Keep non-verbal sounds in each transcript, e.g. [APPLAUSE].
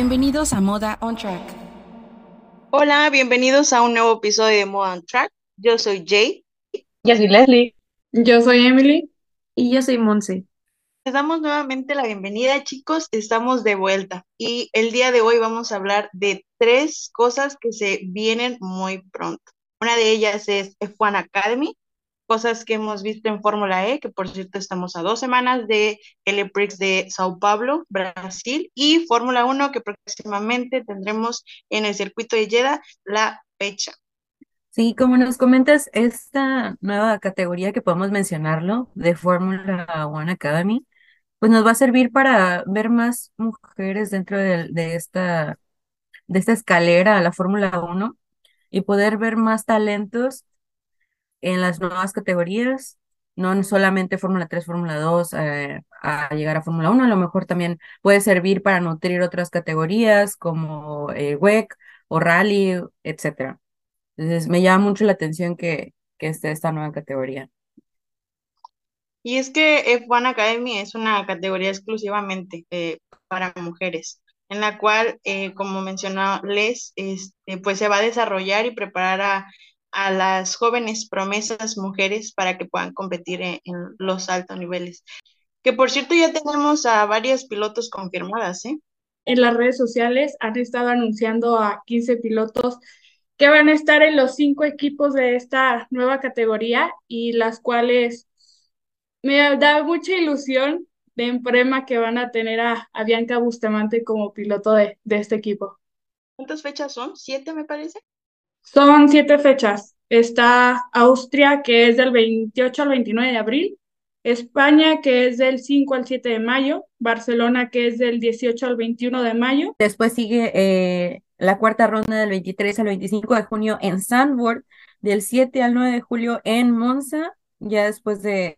Bienvenidos a Moda on Track. Hola, bienvenidos a un nuevo episodio de Moda on Track. Yo soy Jay. Yo soy Leslie. Yo soy Emily. Y yo soy Monse. Les damos nuevamente la bienvenida, chicos. Estamos de vuelta y el día de hoy vamos a hablar de tres cosas que se vienen muy pronto. Una de ellas es F1 Academy, cosas que hemos visto en Fórmula E, que por cierto estamos a dos semanas de el Prix de Sao Paulo, Brasil, y Fórmula 1, que próximamente tendremos en el circuito de Jeddah la fecha. Sí, como nos comentas, esta nueva categoría que podemos mencionarlo de Fórmula 1 Academy, pues nos va a servir para ver más mujeres dentro de, de esta, de esta escalera a la Fórmula 1 y poder ver más talentos en las nuevas categorías, no solamente Fórmula 3, Fórmula 2, eh, a llegar a Fórmula 1, a lo mejor también puede servir para nutrir otras categorías como eh, WEC o Rally, etcétera. Entonces me llama mucho la atención que, que esté esta nueva categoría. Y es que F1 Academy es una categoría exclusivamente eh, para mujeres, en la cual, eh, como mencionó Les, este, pues se va a desarrollar y preparar a a las jóvenes promesas mujeres para que puedan competir en, los altos niveles. Que por cierto ya tenemos a varias pilotos confirmadas, ¿eh? En las redes sociales han estado anunciando a 15 pilotos que van a estar en los cinco equipos de esta nueva categoría y las cuales me da mucha ilusión de emprema que van a tener a, Bianca Bustamante como piloto de, de este equipo. ¿Cuántas fechas son? ¿Siete me parece? Son siete fechas. Está Austria, que es del 28 al 29 de abril, España, que es del 5 al 7 de mayo, Barcelona, que es del 18 al 21 de mayo. Después sigue eh, la cuarta ronda del 23 al 25 de junio en Sandburg, del 7 al 9 de julio en Monza, ya después de,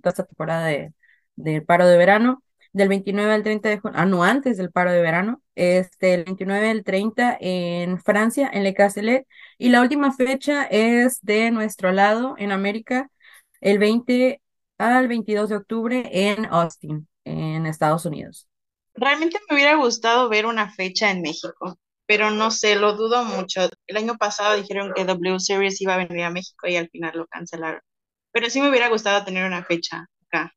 toda esta temporada de, paro de verano del 29 al 30 de junio, ah, no, antes del paro de verano, este, el 29 al 30 en Francia, en Le Castellet, y la última fecha es de nuestro lado, en América, el 20 al 22 de octubre en Austin, en Estados Unidos. Realmente me hubiera gustado ver una fecha en México, pero no sé, lo dudo mucho. El año pasado dijeron que W Series iba a venir a México y al final lo cancelaron. Pero sí me hubiera gustado tener una fecha acá.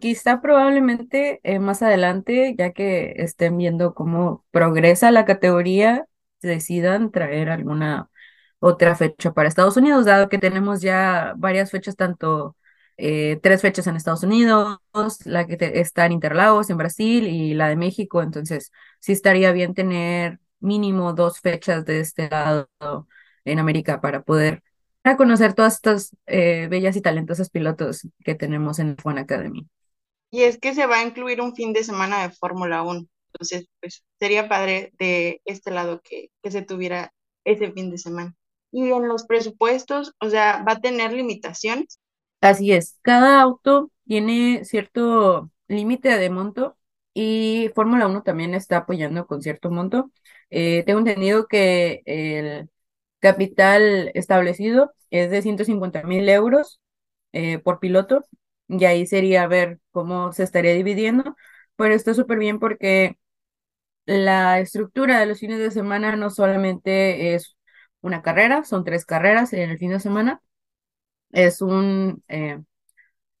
Quizá probablemente eh, más adelante, ya que estén viendo cómo progresa la categoría, decidan traer alguna otra fecha para Estados Unidos, dado que tenemos ya varias fechas, tanto eh, tres fechas en Estados Unidos, la que está en Interlagos, en Brasil, y la de México, entonces sí estaría bien tener mínimo dos fechas de este lado en América para poder conocer todas estas eh, bellas y talentosas pilotos que tenemos en F1 Academy. Y es que se va a incluir un fin de semana de Fórmula 1. Entonces, pues sería padre de este lado que, que se tuviera ese fin de semana. Y en los presupuestos, o sea, va a tener limitaciones. Así es, cada auto tiene cierto límite de monto y Fórmula 1 también está apoyando con cierto monto. Eh, tengo entendido que el capital establecido es de 150 mil euros eh, por piloto y ahí sería ver cómo se estaría dividiendo, pero está súper bien porque la estructura de los fines de semana no solamente es una carrera, son tres carreras en el fin de semana, es un... Eh,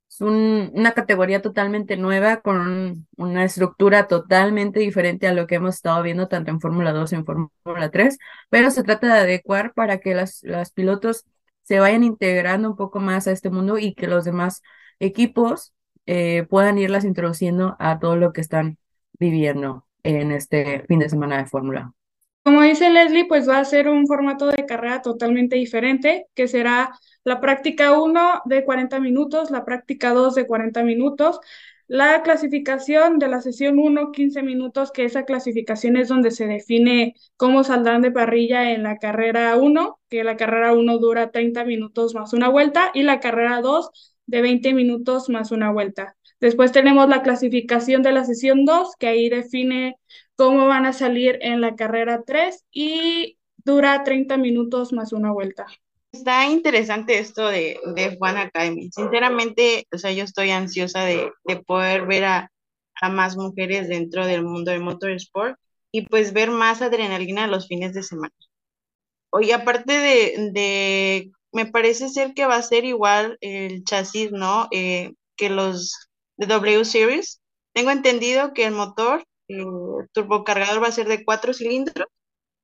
es una categoría totalmente nueva con una estructura totalmente diferente a lo que hemos estado viendo tanto en Fórmula 2 y en Fórmula 3, pero se trata de adecuar para que las, las pilotos se vayan integrando un poco más a este mundo y que los demás equipos eh, puedan irlas introduciendo a todo lo que están viviendo en este fin de semana de Fórmula. Como dice Leslie, pues va a ser un formato de carrera totalmente diferente, que será la práctica 1 de 40 minutos, la práctica 2 de 40 minutos, la clasificación de la sesión 1, 15 minutos, que esa clasificación es donde se define cómo saldrán de parrilla en la carrera 1, que la carrera 1 dura 30 minutos más una vuelta, y la carrera 2 de 20 minutos más una vuelta. Después tenemos la clasificación de la sesión 2, que ahí define cómo van a salir en la carrera 3 y dura 30 minutos más una vuelta. Está interesante esto de, de Juan Academy. Sinceramente, o sea, yo estoy ansiosa de, de poder ver a, a, más mujeres dentro del mundo del motorsport. y pues ver más adrenalina los fines de semana. Oye, aparte de, de me parece ser que va a ser igual el chasis, ¿no? Eh, que los de W Series. Tengo entendido que el motor el turbocargador va a ser de cuatro cilindros,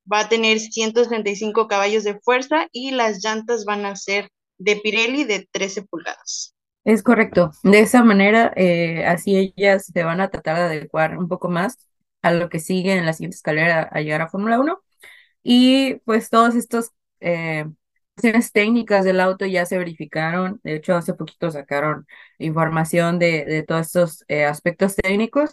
va a tener 135 caballos de fuerza y las llantas van a ser de Pirelli de 13 pulgadas. Es correcto. De esa manera, eh, así ellas se van a tratar de adecuar un poco más a lo que sigue en la siguiente escalera a llegar a Fórmula 1. Y pues todos estos eh, técnicas del auto ya se verificaron. De hecho, hace poquito sacaron información de, de todos estos eh, aspectos técnicos,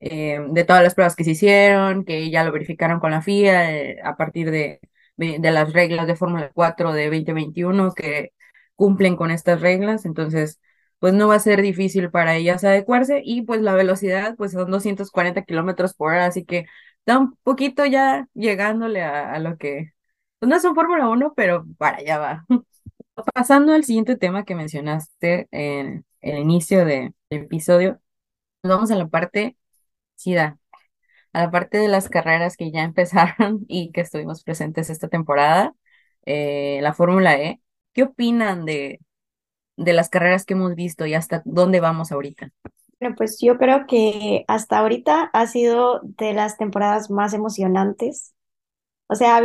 eh, de todas las pruebas que se hicieron, que ya lo verificaron con la FIA eh, a partir de, de las reglas de Fórmula 4 de 2021 que cumplen con estas reglas. Entonces, pues no va a ser difícil para ellas adecuarse y pues la velocidad pues son 240 kilómetros por hora, así que está un poquito ya llegándole a, a lo que no es un Fórmula 1, pero para allá va. [LAUGHS] Pasando al siguiente tema que mencionaste en el inicio del episodio, vamos a la parte SIDA, a la parte de las carreras que ya [LAUGHS] empezaron y que estuvimos presentes esta temporada, eh, la Fórmula E. ¿Qué opinan de, de las carreras que hemos visto y hasta dónde vamos ahorita? Bueno, pues yo creo que hasta ahorita ha sido de las temporadas más emocionantes o sea,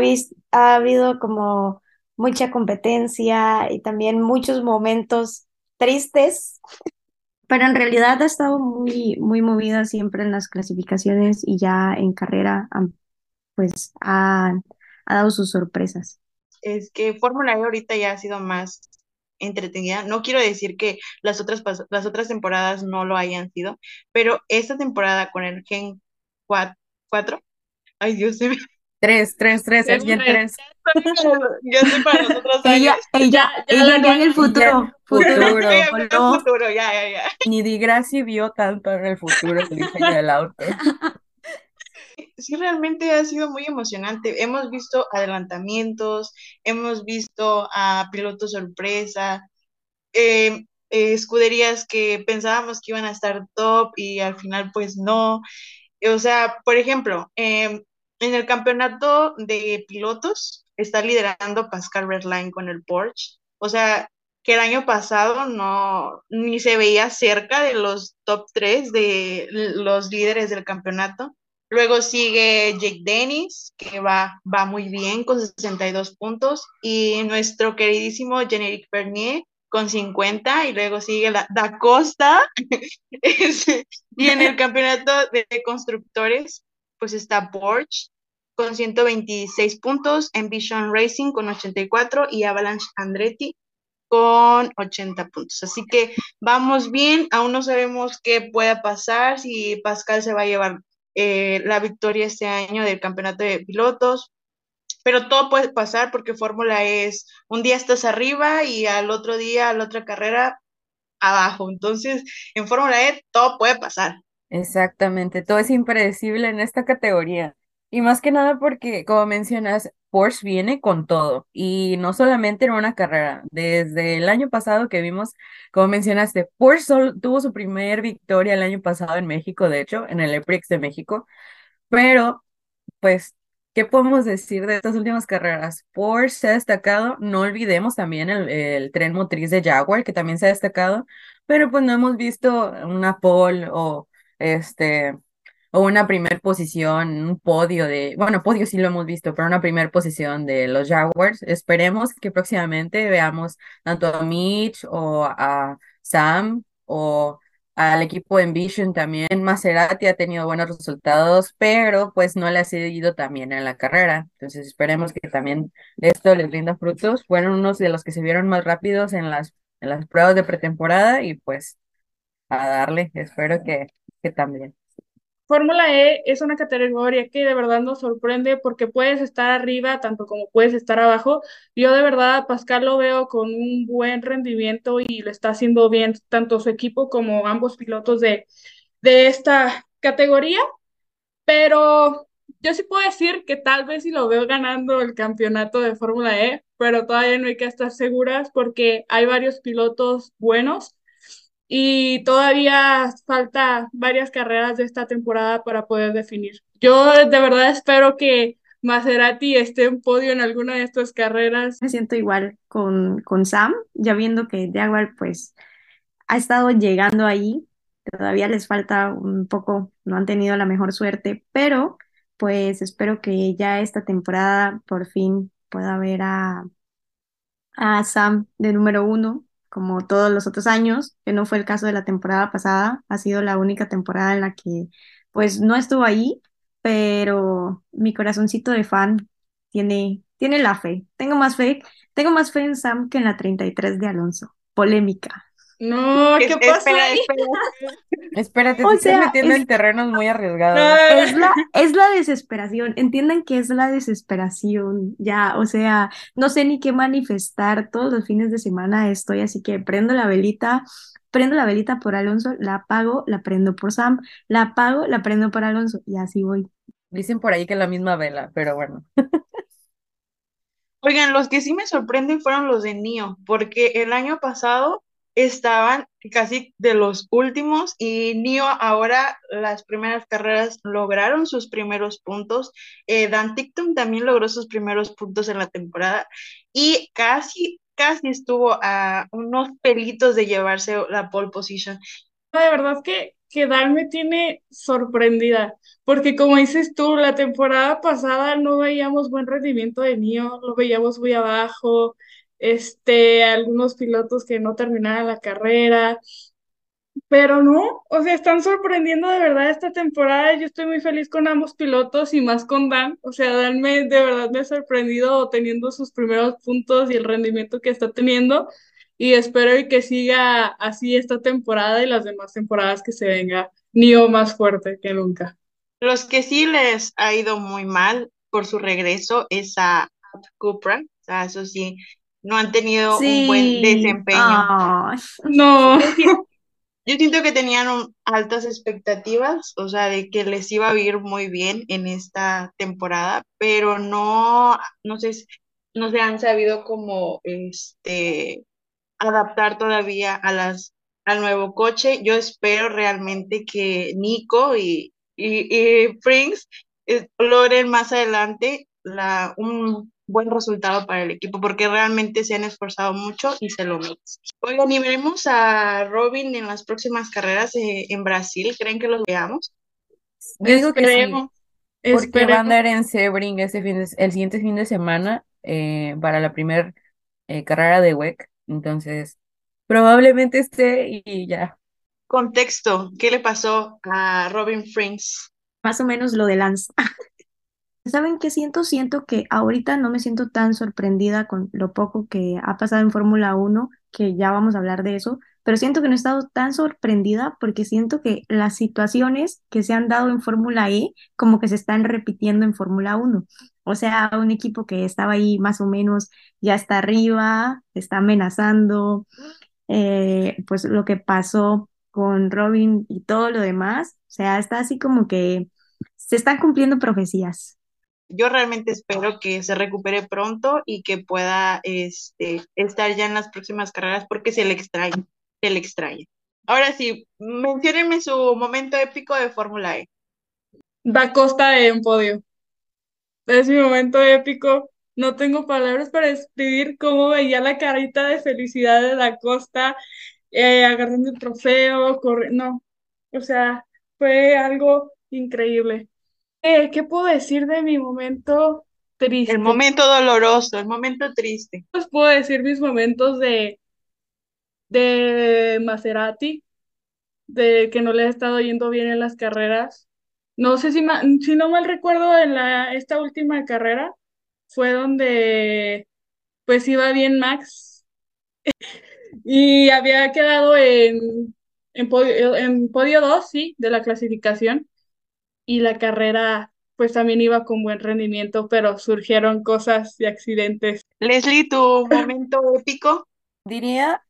ha, habido como mucha competencia y también muchos momentos tristes, pero en realidad ha estado muy, muy movida siempre en las clasificaciones y ya en carrera, pues ha, ha dado sus sorpresas. Es que Fórmula E ahorita ya ha sido más entretenida. No quiero decir que las otras, las otras temporadas no lo hayan sido, pero esta temporada con el Gen 4, ay Dios, se Tres, tres, tres, es bien tres. Ya sé para nosotros [LAUGHS] ella, ella, ella en el futuro. Futuro. [LAUGHS] futuro, ya, ya, ya. Ni Di Grassi vio tanto en el futuro el diseño del auto. Sí, realmente ha sido muy emocionante. Hemos visto adelantamientos, hemos visto a pilotos sorpresa, eh, eh, escuderías que pensábamos que iban a estar top y al final pues no. O sea, por ejemplo, eh, en el campeonato de pilotos está liderando Pascal Redline con el Porsche. O sea, que el año pasado no ni se veía cerca de los top 3 de los líderes del campeonato. Luego sigue Jake Dennis, que va, va muy bien con 62 puntos, y nuestro queridísimo Generic Bernier con 50, y luego sigue la Da Costa. [LAUGHS] y en el [LAUGHS] campeonato de constructores, pues está Porsche con 126 puntos, Envision Racing con 84 y Avalanche Andretti con 80 puntos. Así que vamos bien, aún no sabemos qué pueda pasar, si Pascal se va a llevar eh, la victoria este año del campeonato de pilotos, pero todo puede pasar porque Fórmula es, un día estás arriba y al otro día, a la otra carrera, abajo. Entonces, en Fórmula E todo puede pasar. Exactamente, todo es impredecible en esta categoría. Y más que nada porque, como mencionas, Porsche viene con todo y no solamente en una carrera. Desde el año pasado que vimos, como mencionaste, Porsche tuvo su primer victoria el año pasado en México, de hecho, en el EPRIX de México. Pero, pues, ¿qué podemos decir de estas últimas carreras? Porsche se ha destacado, no olvidemos también el, el tren motriz de Jaguar, que también se ha destacado, pero pues no hemos visto una pole o este o una primer posición, un podio de, bueno, podio sí lo hemos visto, pero una primer posición de los Jaguars. Esperemos que próximamente veamos tanto a Mitch o a Sam o al equipo Envision también. Maserati ha tenido buenos resultados, pero pues no le ha seguido también en la carrera. Entonces esperemos que también esto les rinda frutos. Fueron unos de los que se vieron más rápidos en las, en las pruebas de pretemporada y pues a darle, espero que, que también. Fórmula E es una categoría que de verdad nos sorprende porque puedes estar arriba tanto como puedes estar abajo. Yo de verdad Pascal lo veo con un buen rendimiento y lo está haciendo bien tanto su equipo como ambos pilotos de, de esta categoría. Pero yo sí puedo decir que tal vez si lo veo ganando el campeonato de Fórmula E, pero todavía no hay que estar seguras porque hay varios pilotos buenos y todavía falta varias carreras de esta temporada para poder definir. Yo de verdad espero que Maserati esté en podio en alguna de estas carreras. Me siento igual con, con Sam, ya viendo que Jaguar pues ha estado llegando ahí, todavía les falta un poco, no han tenido la mejor suerte, pero pues espero que ya esta temporada por fin pueda ver a, a Sam de número uno, como todos los otros años, que no fue el caso de la temporada pasada, ha sido la única temporada en la que pues no estuvo ahí, pero mi corazoncito de fan tiene, tiene la fe. Tengo más fe, tengo más fe en Sam que en la 33 de Alonso. Polémica. No, ¿qué pasa Espérate, te estás metiendo en terrenos muy arriesgados. Es la, es la desesperación. Entiendan que es la desesperación. Ya, o sea, no sé ni qué manifestar. Todos los fines de semana estoy así que prendo la velita, prendo la velita por Alonso, la apago, la prendo por Sam, la apago, la prendo por Alonso y así voy. Dicen por ahí que la misma vela, pero bueno. Oigan, los que sí me sorprenden fueron los de Nio, porque el año pasado estaban casi de los últimos y Nio ahora las primeras carreras lograron sus primeros puntos. Eh, Dan Tictum también logró sus primeros puntos en la temporada y casi, casi estuvo a unos pelitos de llevarse la pole position. De verdad que, que Dan me tiene sorprendida, porque como dices tú, la temporada pasada no veíamos buen rendimiento de Nio, lo veíamos muy abajo este, algunos pilotos que no terminaran la carrera, pero no, o sea, están sorprendiendo de verdad esta temporada. Yo estoy muy feliz con ambos pilotos y más con Dan. O sea, Dan me, de verdad me ha sorprendido teniendo sus primeros puntos y el rendimiento que está teniendo. Y espero que siga así esta temporada y las demás temporadas que se venga. Nio más fuerte que nunca. Los que sí les ha ido muy mal por su regreso es a Cupra. O sea, eso sí, no han tenido un buen desempeño. no. Yo siento que tenían altas expectativas, o sea, de que les iba a ir muy bien en esta temporada, pero no, no sé, no se han sabido como este adaptar todavía a las al nuevo coche. Yo espero realmente que Nico y, y, y eh, logren más adelante la, un buen resultado para el equipo porque realmente se han esforzado mucho y se lo merecen. Oigan, y veremos a Robin en las próximas carreras eh, en Brasil. ¿Creen que los veamos? digo que sí, porque va a andar en Sebring fin el siguiente fin de semana eh, para la primera eh, carrera de WEC. Entonces, probablemente esté y ya. Contexto, ¿qué le pasó a Robin Frings? Más o menos lo de Lance. [LAUGHS] ¿Saben qué siento? Siento que ahorita no me siento tan sorprendida con lo poco que ha pasado en Fórmula 1, que ya vamos a hablar de eso, pero siento que no he estado tan sorprendida porque siento que las situaciones que se han dado en Fórmula E como que se están repitiendo en Fórmula 1. O sea, un equipo que estaba ahí más o menos ya está arriba, está amenazando, eh, pues lo que pasó con Robin y todo lo demás, o sea, está así como que se están cumpliendo profecías yo realmente espero que se recupere pronto y que pueda este, estar ya en las próximas carreras porque se le extraña, se le extraña. Ahora sí, menciónenme su momento épico de Fórmula E. Da Costa en podio. Es mi momento épico. No tengo palabras para describir cómo veía la carita de felicidad de Da Costa eh, agarrando el trofeo, corriendo. No, o sea, fue algo increíble. Eh, ¿qué puedo decir de mi momento triste? El momento doloroso, el momento triste. Pues puedo decir mis momentos de, de Maserati, de que no le ha estado yendo bien en las carreras. No sé si, si no mal recuerdo, en la, esta última carrera fue donde pues iba bien Max [LAUGHS] y había quedado en, en, podio, en podio 2, sí, de la clasificación y la carrera pues también iba con buen rendimiento, pero surgieron cosas y accidentes. Leslie, ¿tu [LAUGHS] momento épico? Diría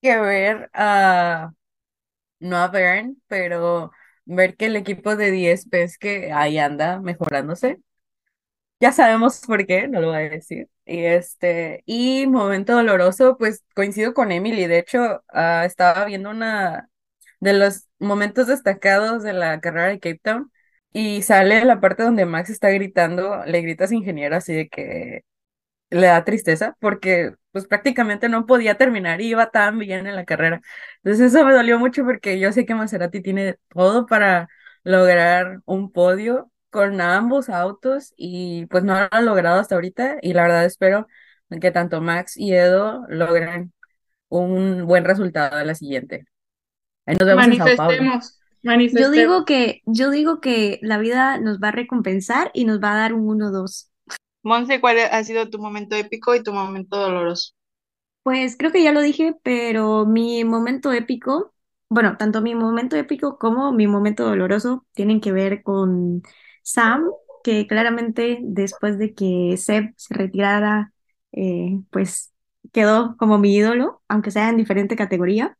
que ver a, no a Bern, pero ver que el equipo de 10 pes que ahí anda mejorándose. Ya sabemos por qué, no lo voy a decir. Y este, y momento doloroso, pues coincido con Emily. De hecho, ah, estaba viendo una de los momentos destacados de la carrera de Cape Town y sale la parte donde Max está gritando, le grita a su ingeniero así de que le da tristeza porque pues prácticamente no podía terminar y iba tan bien en la carrera. Entonces eso me dolió mucho porque yo sé que Maserati tiene todo para lograr un podio con ambos autos y pues no lo han logrado hasta ahorita y la verdad espero que tanto Max y Edo logren un buen resultado en la siguiente. Ahí nos vemos en Sao Paulo. Yo digo que, yo digo que la vida nos va a recompensar y nos va a dar un 1-2. Monse, ¿cuál ha sido tu momento épico y tu momento doloroso? Pues creo que ya lo dije, pero mi momento épico, bueno, tanto mi momento épico como mi momento doloroso tienen que ver con Sam, que claramente después de que Seb se retirara, eh, pues quedó como mi ídolo, aunque sea en diferente categoría.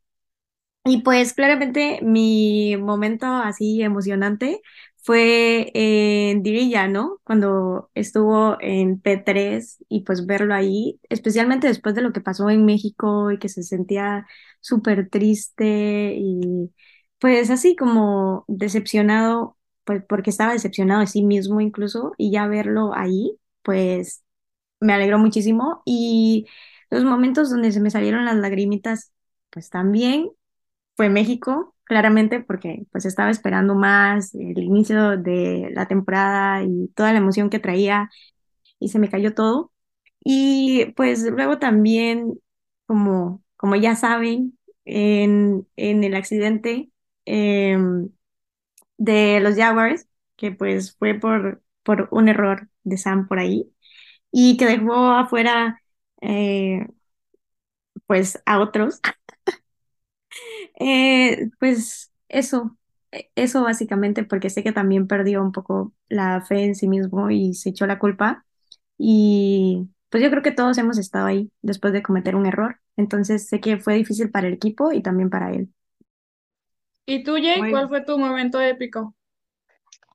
Y pues claramente mi momento así emocionante fue en Diriyah, ¿no? Cuando estuvo en P3 y pues verlo ahí, especialmente después de lo que pasó en México y que se sentía súper triste y pues así como decepcionado, pues porque estaba decepcionado de sí mismo incluso y ya verlo ahí, pues me alegró muchísimo y los momentos donde se me salieron las lagrimitas, pues también fue México, claramente, porque pues estaba esperando más el inicio de la temporada y toda la emoción que traía y se me cayó todo. Y pues luego también, como, como ya saben, en, en el accidente em, de los Jaguars, que pues fue por, por un error de Sam por ahí y que dejó afuera eh, pues a otros. Eh, pues eso, eh, eso básicamente, porque sé que también perdió un poco la fe en sí mismo y se echó la culpa. Y pues yo creo que todos hemos estado ahí después de cometer un error. Entonces sé que fue difícil para el equipo y también para él. ¿Y tú, Jay, cuál fue tu momento épico?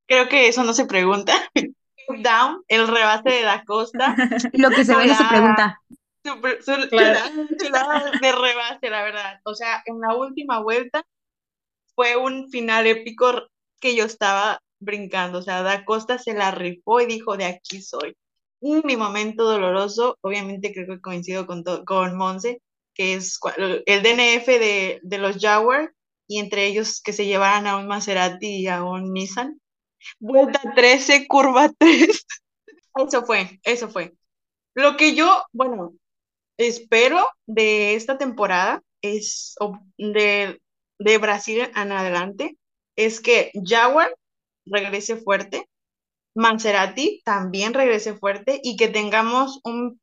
Creo que eso no se pregunta. [LAUGHS] Down, el rebase de Da Costa. [LAUGHS] Lo que se ve no se pregunta. Super, sur- [LAUGHS] Claro. chulada de rebase, la verdad. O sea, en la última vuelta fue un final épico que yo estaba brincando. O sea, Da Costa se la rifó y dijo, de aquí soy. Y mi momento doloroso, obviamente creo que coincido con, con Monse, que es el DNF de, de los Jaguar y entre ellos que se llevaran a un Maserati y a un Nissan. Vuelta 13, curva 3. [LAUGHS] Eso fue, eso fue. Lo que yo, bueno, espero de esta temporada es de, de Brasil en adelante es que Jaguar regrese fuerte, Maserati también regrese fuerte y que tengamos un,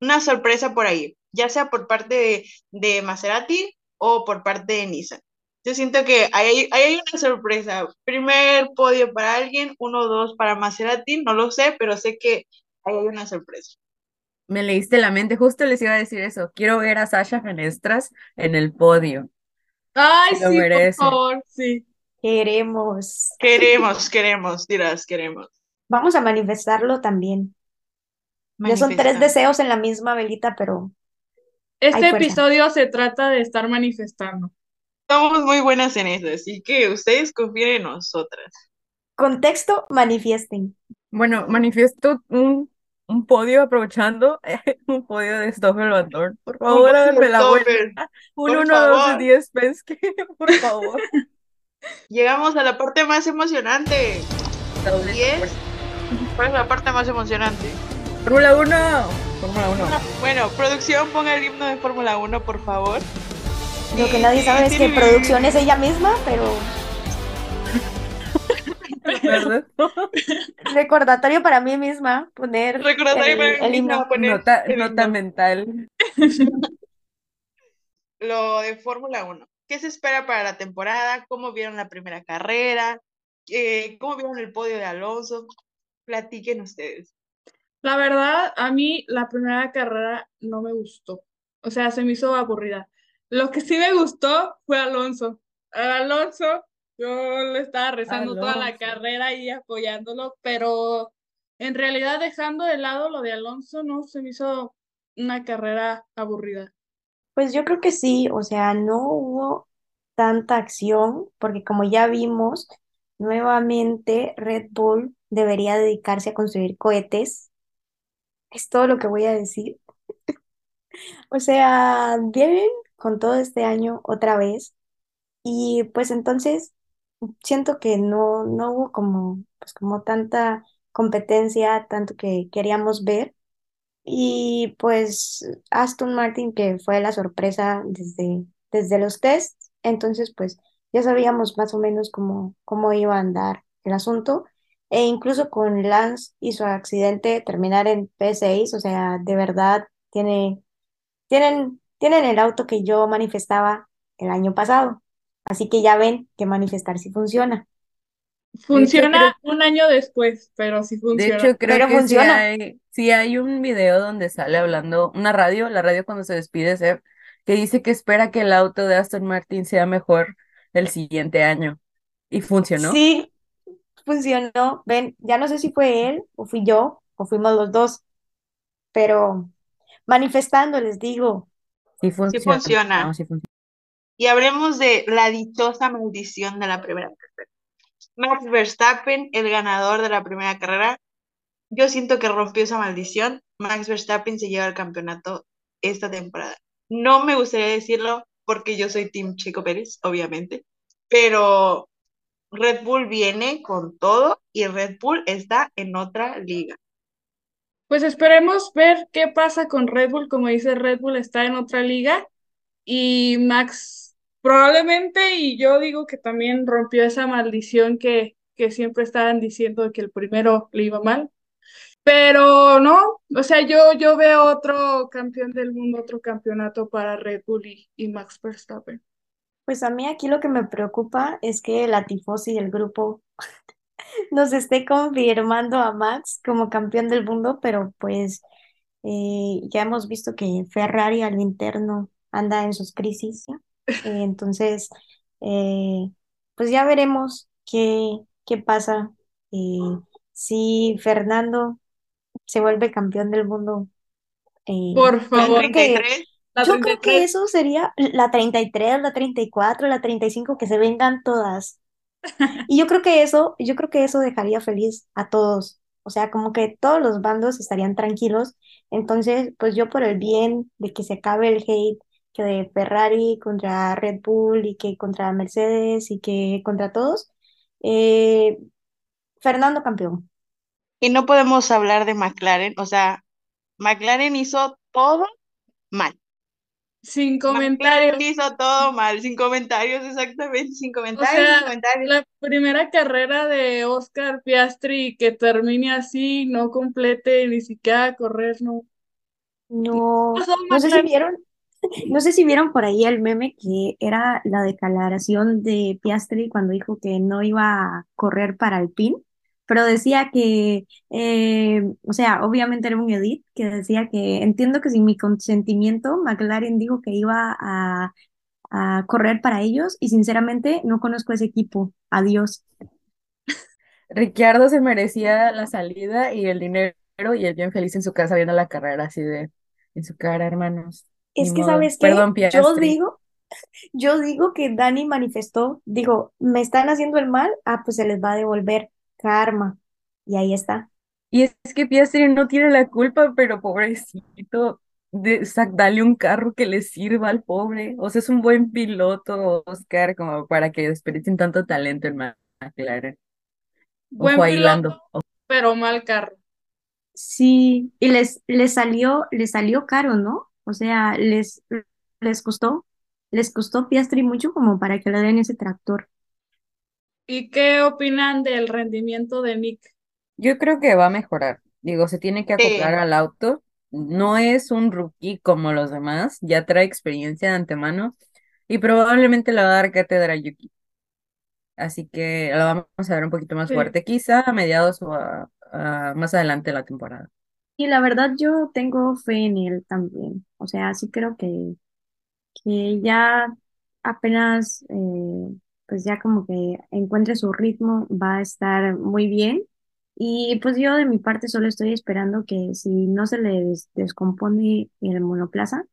una sorpresa por ahí, ya sea por parte de, de Maserati o por parte de Nissan. Yo siento que hay, hay una sorpresa. Primer podio para alguien, uno o dos para Maserati, no lo sé, pero sé que hay una sorpresa. Me leíste la mente, justo les iba a decir eso. Quiero ver a Sasha Fenestras en el podio. Ay, lo sí, por merece. favor, sí. Queremos. Queremos, queremos, dirás, queremos. Vamos a manifestarlo también. Ya son tres deseos en la misma velita, pero Este episodio se trata de estar manifestando. Somos muy buenas en eso, así que ustedes confíen en nosotras. contexto, manifiesten. Bueno, manifiesto un, un podio aprovechando [LAUGHS] un podio de Stoffel Van Dorn. Por favor, háganme la vuelta. [LAUGHS] Un por 1 2 favor. de 10 Penske, por favor. [LAUGHS] Llegamos a la parte más emocionante. Doble Diez. fuerza. ¿Cuál es la parte más emocionante? Fórmula 1. Fórmula 1. Bueno, producción, ponga el himno de Fórmula 1, por favor. Lo que nadie sabe es que producción es ella misma, pero [LAUGHS] ¿Verdad? recordatorio para mí misma poner Recordatorio el, para mí el misma. himno. poner Nota, el nota himno. mental. [LAUGHS] Lo de Fórmula 1. ¿Qué se espera para la temporada? ¿Cómo vieron la primera carrera? Eh, ¿Cómo vieron el podio de Alonso? Platiquen ustedes. La verdad, a mí la primera carrera no me gustó. O sea, se me hizo aburrida. Lo que sí me gustó fue Alonso. Alonso, yo le estaba rezando toda la carrera y apoyándolo, pero en realidad dejando de lado lo de Alonso, no se me hizo una carrera aburrida. Pues yo creo que sí, o sea, no hubo tanta acción, porque como ya vimos, nuevamente Red Bull debería dedicarse a construir cohetes. Es todo lo que voy a decir. [LAUGHS] O sea, vienen con todo este año otra vez y pues entonces siento que no, no hubo como, pues como tanta competencia, tanto que queríamos ver. Y pues Aston Martin, que fue la sorpresa desde, desde los tests, entonces pues ya sabíamos más o menos cómo, cómo iba a andar el asunto. E incluso con Lance y su accidente terminar en P6, o sea, de verdad tiene, tienen, tienen el auto que yo manifestaba el año pasado. Así que ya ven que manifestar sí funciona. Funciona un año después, pero sí De funciona. hecho, creo Pero que sí hay, sí hay un video donde sale hablando, una radio, la radio cuando se despide Seb, que dice que espera que el auto de Aston Martin sea mejor el siguiente año. Y funcionó. Sí, funcionó. Ven, ya no sé si fue él o fui yo o fuimos los dos, pero manifestando les digo, Sí Sí funciona. funciona. No, sí funciona. Y hablemos de la dichosa maldición de la primera carrera. Max Verstappen, el ganador de la primera carrera. Yo siento que rompió esa maldición. Max Verstappen se lleva el campeonato esta temporada. No me gustaría decirlo porque yo soy Team Checo Pérez, obviamente, pero Red Bull viene con todo y Red Bull está en otra liga. Pues esperemos ver qué pasa con Red Bull. Como dice, Red Bull está en otra liga y Max probablemente, y yo digo que también rompió esa maldición que, que siempre estaban diciendo que el primero le iba mal. Pero no, o sea, yo, yo veo otro campeón del mundo, otro campeonato para Red Bull y, Max Verstappen. pues a mí aquí lo que me preocupa es que la tifosi del grupo [LAUGHS] nos esté confirmando a Max como campeón del mundo, pero pues eh, ya hemos visto que Ferrari al interno anda en sus crisis, ¿ya? Eh, entonces, eh, pues ya veremos qué, qué pasa. Eh, si Fernando se vuelve campeón del mundo, eh, Por ¿La yo favor, creo que 33? la yo creo que 33. eso sería la 33, la 34, la 35, que se vengan todas. [LAUGHS] Y yo creo que eso, yo creo que eso dejaría feliz a todos. O sea, como que todos los bandos estarían tranquilos. Entonces, pues yo por el bien de que se acabe el hate que de Ferrari contra Red Bull y que contra Mercedes y que contra todos, eh, Fernando campeón. Y no podemos hablar de McLaren, o sea, McLaren hizo todo mal. Sin McLaren comentarios. hizo todo mal, sin comentarios, exactamente, sin O comentarios, sin sea, comentarios. la primera carrera de Oscar Piastri que termine así, no complete ni siquiera correr, no. No, no sé si McLaren. vieron, no sé si vieron por ahí el meme que era la declaración de Piastri cuando dijo que no iba a correr para Alpine, pero decía que, eh, o sea, obviamente era un edit que decía que entiendo que sin mi consentimiento McLaren dijo que iba a, a correr para ellos y sinceramente no conozco ese equipo. Adiós. Ricciardo se merecía la salida y el dinero y él bien feliz en su casa viendo la carrera así de en su cara, hermanos. Ni Es que, modo. ¿sabes qué? Perdón, Yo digo, yo digo que Dani manifestó, dijo, me están haciendo el mal, ah, pues se les va a devolver karma. Y ahí está. Y es que Piastri no tiene la culpa, pero pobrecito, de, dale un carro que le sirva al pobre. O sea, es un buen piloto, Oscar, como para que desperdicien tanto talento en McLaren. Buen Ojo piloto, pero mal carro. Sí, y les, les salió, les salió caro, ¿no? O sea, les, les costó, les costó Piastri mucho como para que le den ese tractor. ¿Y qué opinan del rendimiento de Nick? Yo creo que va a mejorar. Digo, se tiene que acoplar Sí. al auto. No es un rookie como los demás, ya trae experiencia de antemano y probablemente le va a dar cátedra a Yuki. Así que lo vamos a ver un poquito más Sí. fuerte, quizá a mediados o a- a más adelante de la temporada. Y la verdad yo tengo fe en él también. O sea, sí creo que, que ya apenas, eh, pues ya como que encuentre su ritmo, va a estar muy bien. Y pues yo de mi parte solo estoy esperando que si no se les descompone el monoplaza,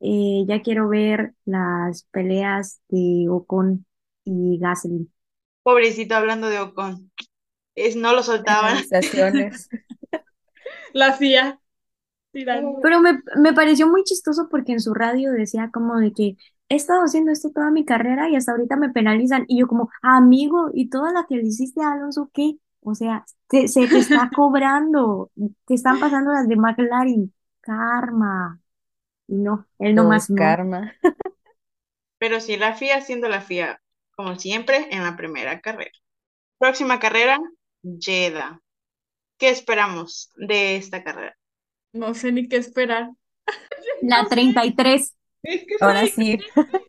eh, ya quiero ver las peleas de Ocon y Gasly. Pobrecito hablando de Ocon. Es, no lo soltaban. Penalizaciones. [LAUGHS] La CIA. tirando. Pero me, me pareció muy chistoso porque en su radio decía como de que he estado haciendo esto toda mi carrera y hasta ahorita me penalizan. Y yo como, amigo, ¿y toda la que le hiciste a Alonso qué? O sea, se, se te está [LAUGHS] cobrando, te están pasando las de McLaren, karma. Y no, él no. karma. [LAUGHS] Pero sí, la FIA siendo la FIA, como siempre, en la primera carrera. Próxima carrera, Jeddah. ¿Qué esperamos de esta carrera? No sé ni qué esperar. [LAUGHS] La 33. Es que Ahora ¿sabes sí.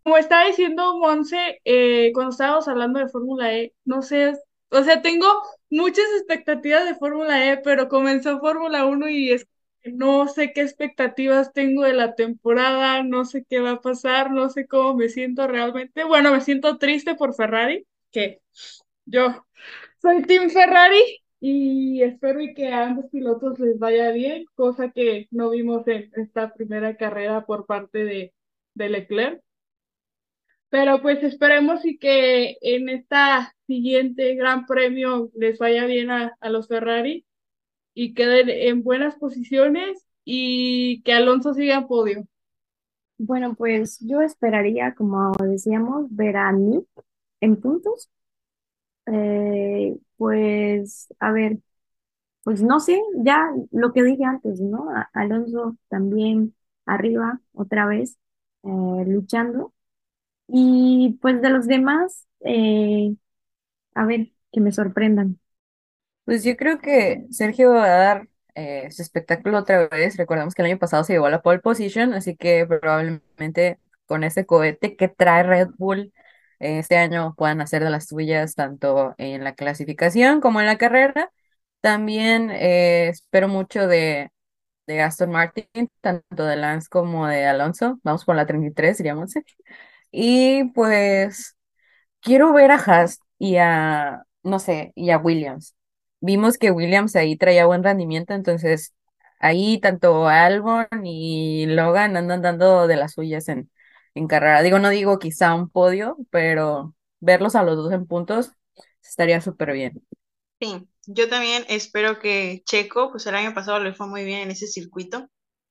Como estaba diciendo Monse, eh, cuando estábamos hablando de Fórmula E, no sé, o sea, tengo muchas expectativas de Fórmula E, pero comenzó Fórmula 1 y es que no sé qué expectativas tengo de la temporada, no sé qué va a pasar, no sé cómo me siento realmente. Bueno, me siento triste por Ferrari, que yo soy Team Ferrari y espero y que a ambos pilotos les vaya bien, cosa que no vimos en esta primera carrera por parte de, de Leclerc. Pero pues esperemos y que en esta siguiente gran premio les vaya bien a, a los Ferrari y queden en buenas posiciones y que Alonso siga en podio. Bueno, pues yo esperaría, como decíamos, ver a Nick en puntos. Eh, pues, a ver, pues no sé, ya lo que dije antes, ¿no? Alonso también arriba, otra vez, eh, luchando. Y pues de los demás, eh, a ver, que me sorprendan. Pues yo creo que Sergio va a dar eh, su espectáculo otra vez. Recordamos que el año pasado se llevó a la pole position, así que probablemente con ese cohete que trae Red Bull este año puedan hacer de las suyas tanto en la clasificación como en la carrera. También eh, espero mucho de, de Aston Martin, tanto de Lance como de Alonso. Vamos por la 33, diríamos. Y pues quiero ver a Haas y a, no sé, y a Williams. Vimos que Williams ahí traía buen rendimiento, entonces ahí tanto Albon y Logan andan dando de las suyas en, en carrera. Digo, no digo quizá un podio, pero verlos a los dos en puntos estaría súper bien. Sí, yo también espero que Checo, pues el año pasado le fue muy bien en ese circuito.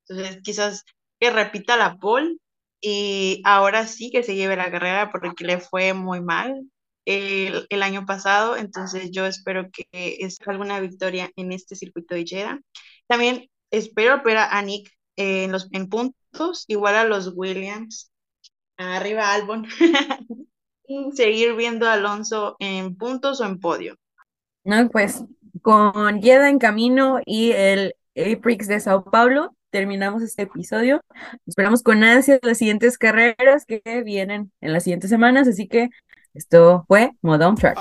Entonces, quizás que repita la pole y ahora sí que se lleve la carrera porque le fue muy mal el, el año pasado. Entonces, yo espero que es alguna victoria en este circuito de Jeddah. También espero ver a Nick en los en puntos, igual a los Williams, arriba Albon, [LAUGHS] y seguir viendo a Alonso en puntos o en podio. No, pues con Jeddah en camino y el Aprix de Sao Paulo terminamos este episodio. Esperamos con ansias las siguientes carreras que vienen en las siguientes semanas, así que esto fue Modo on Track.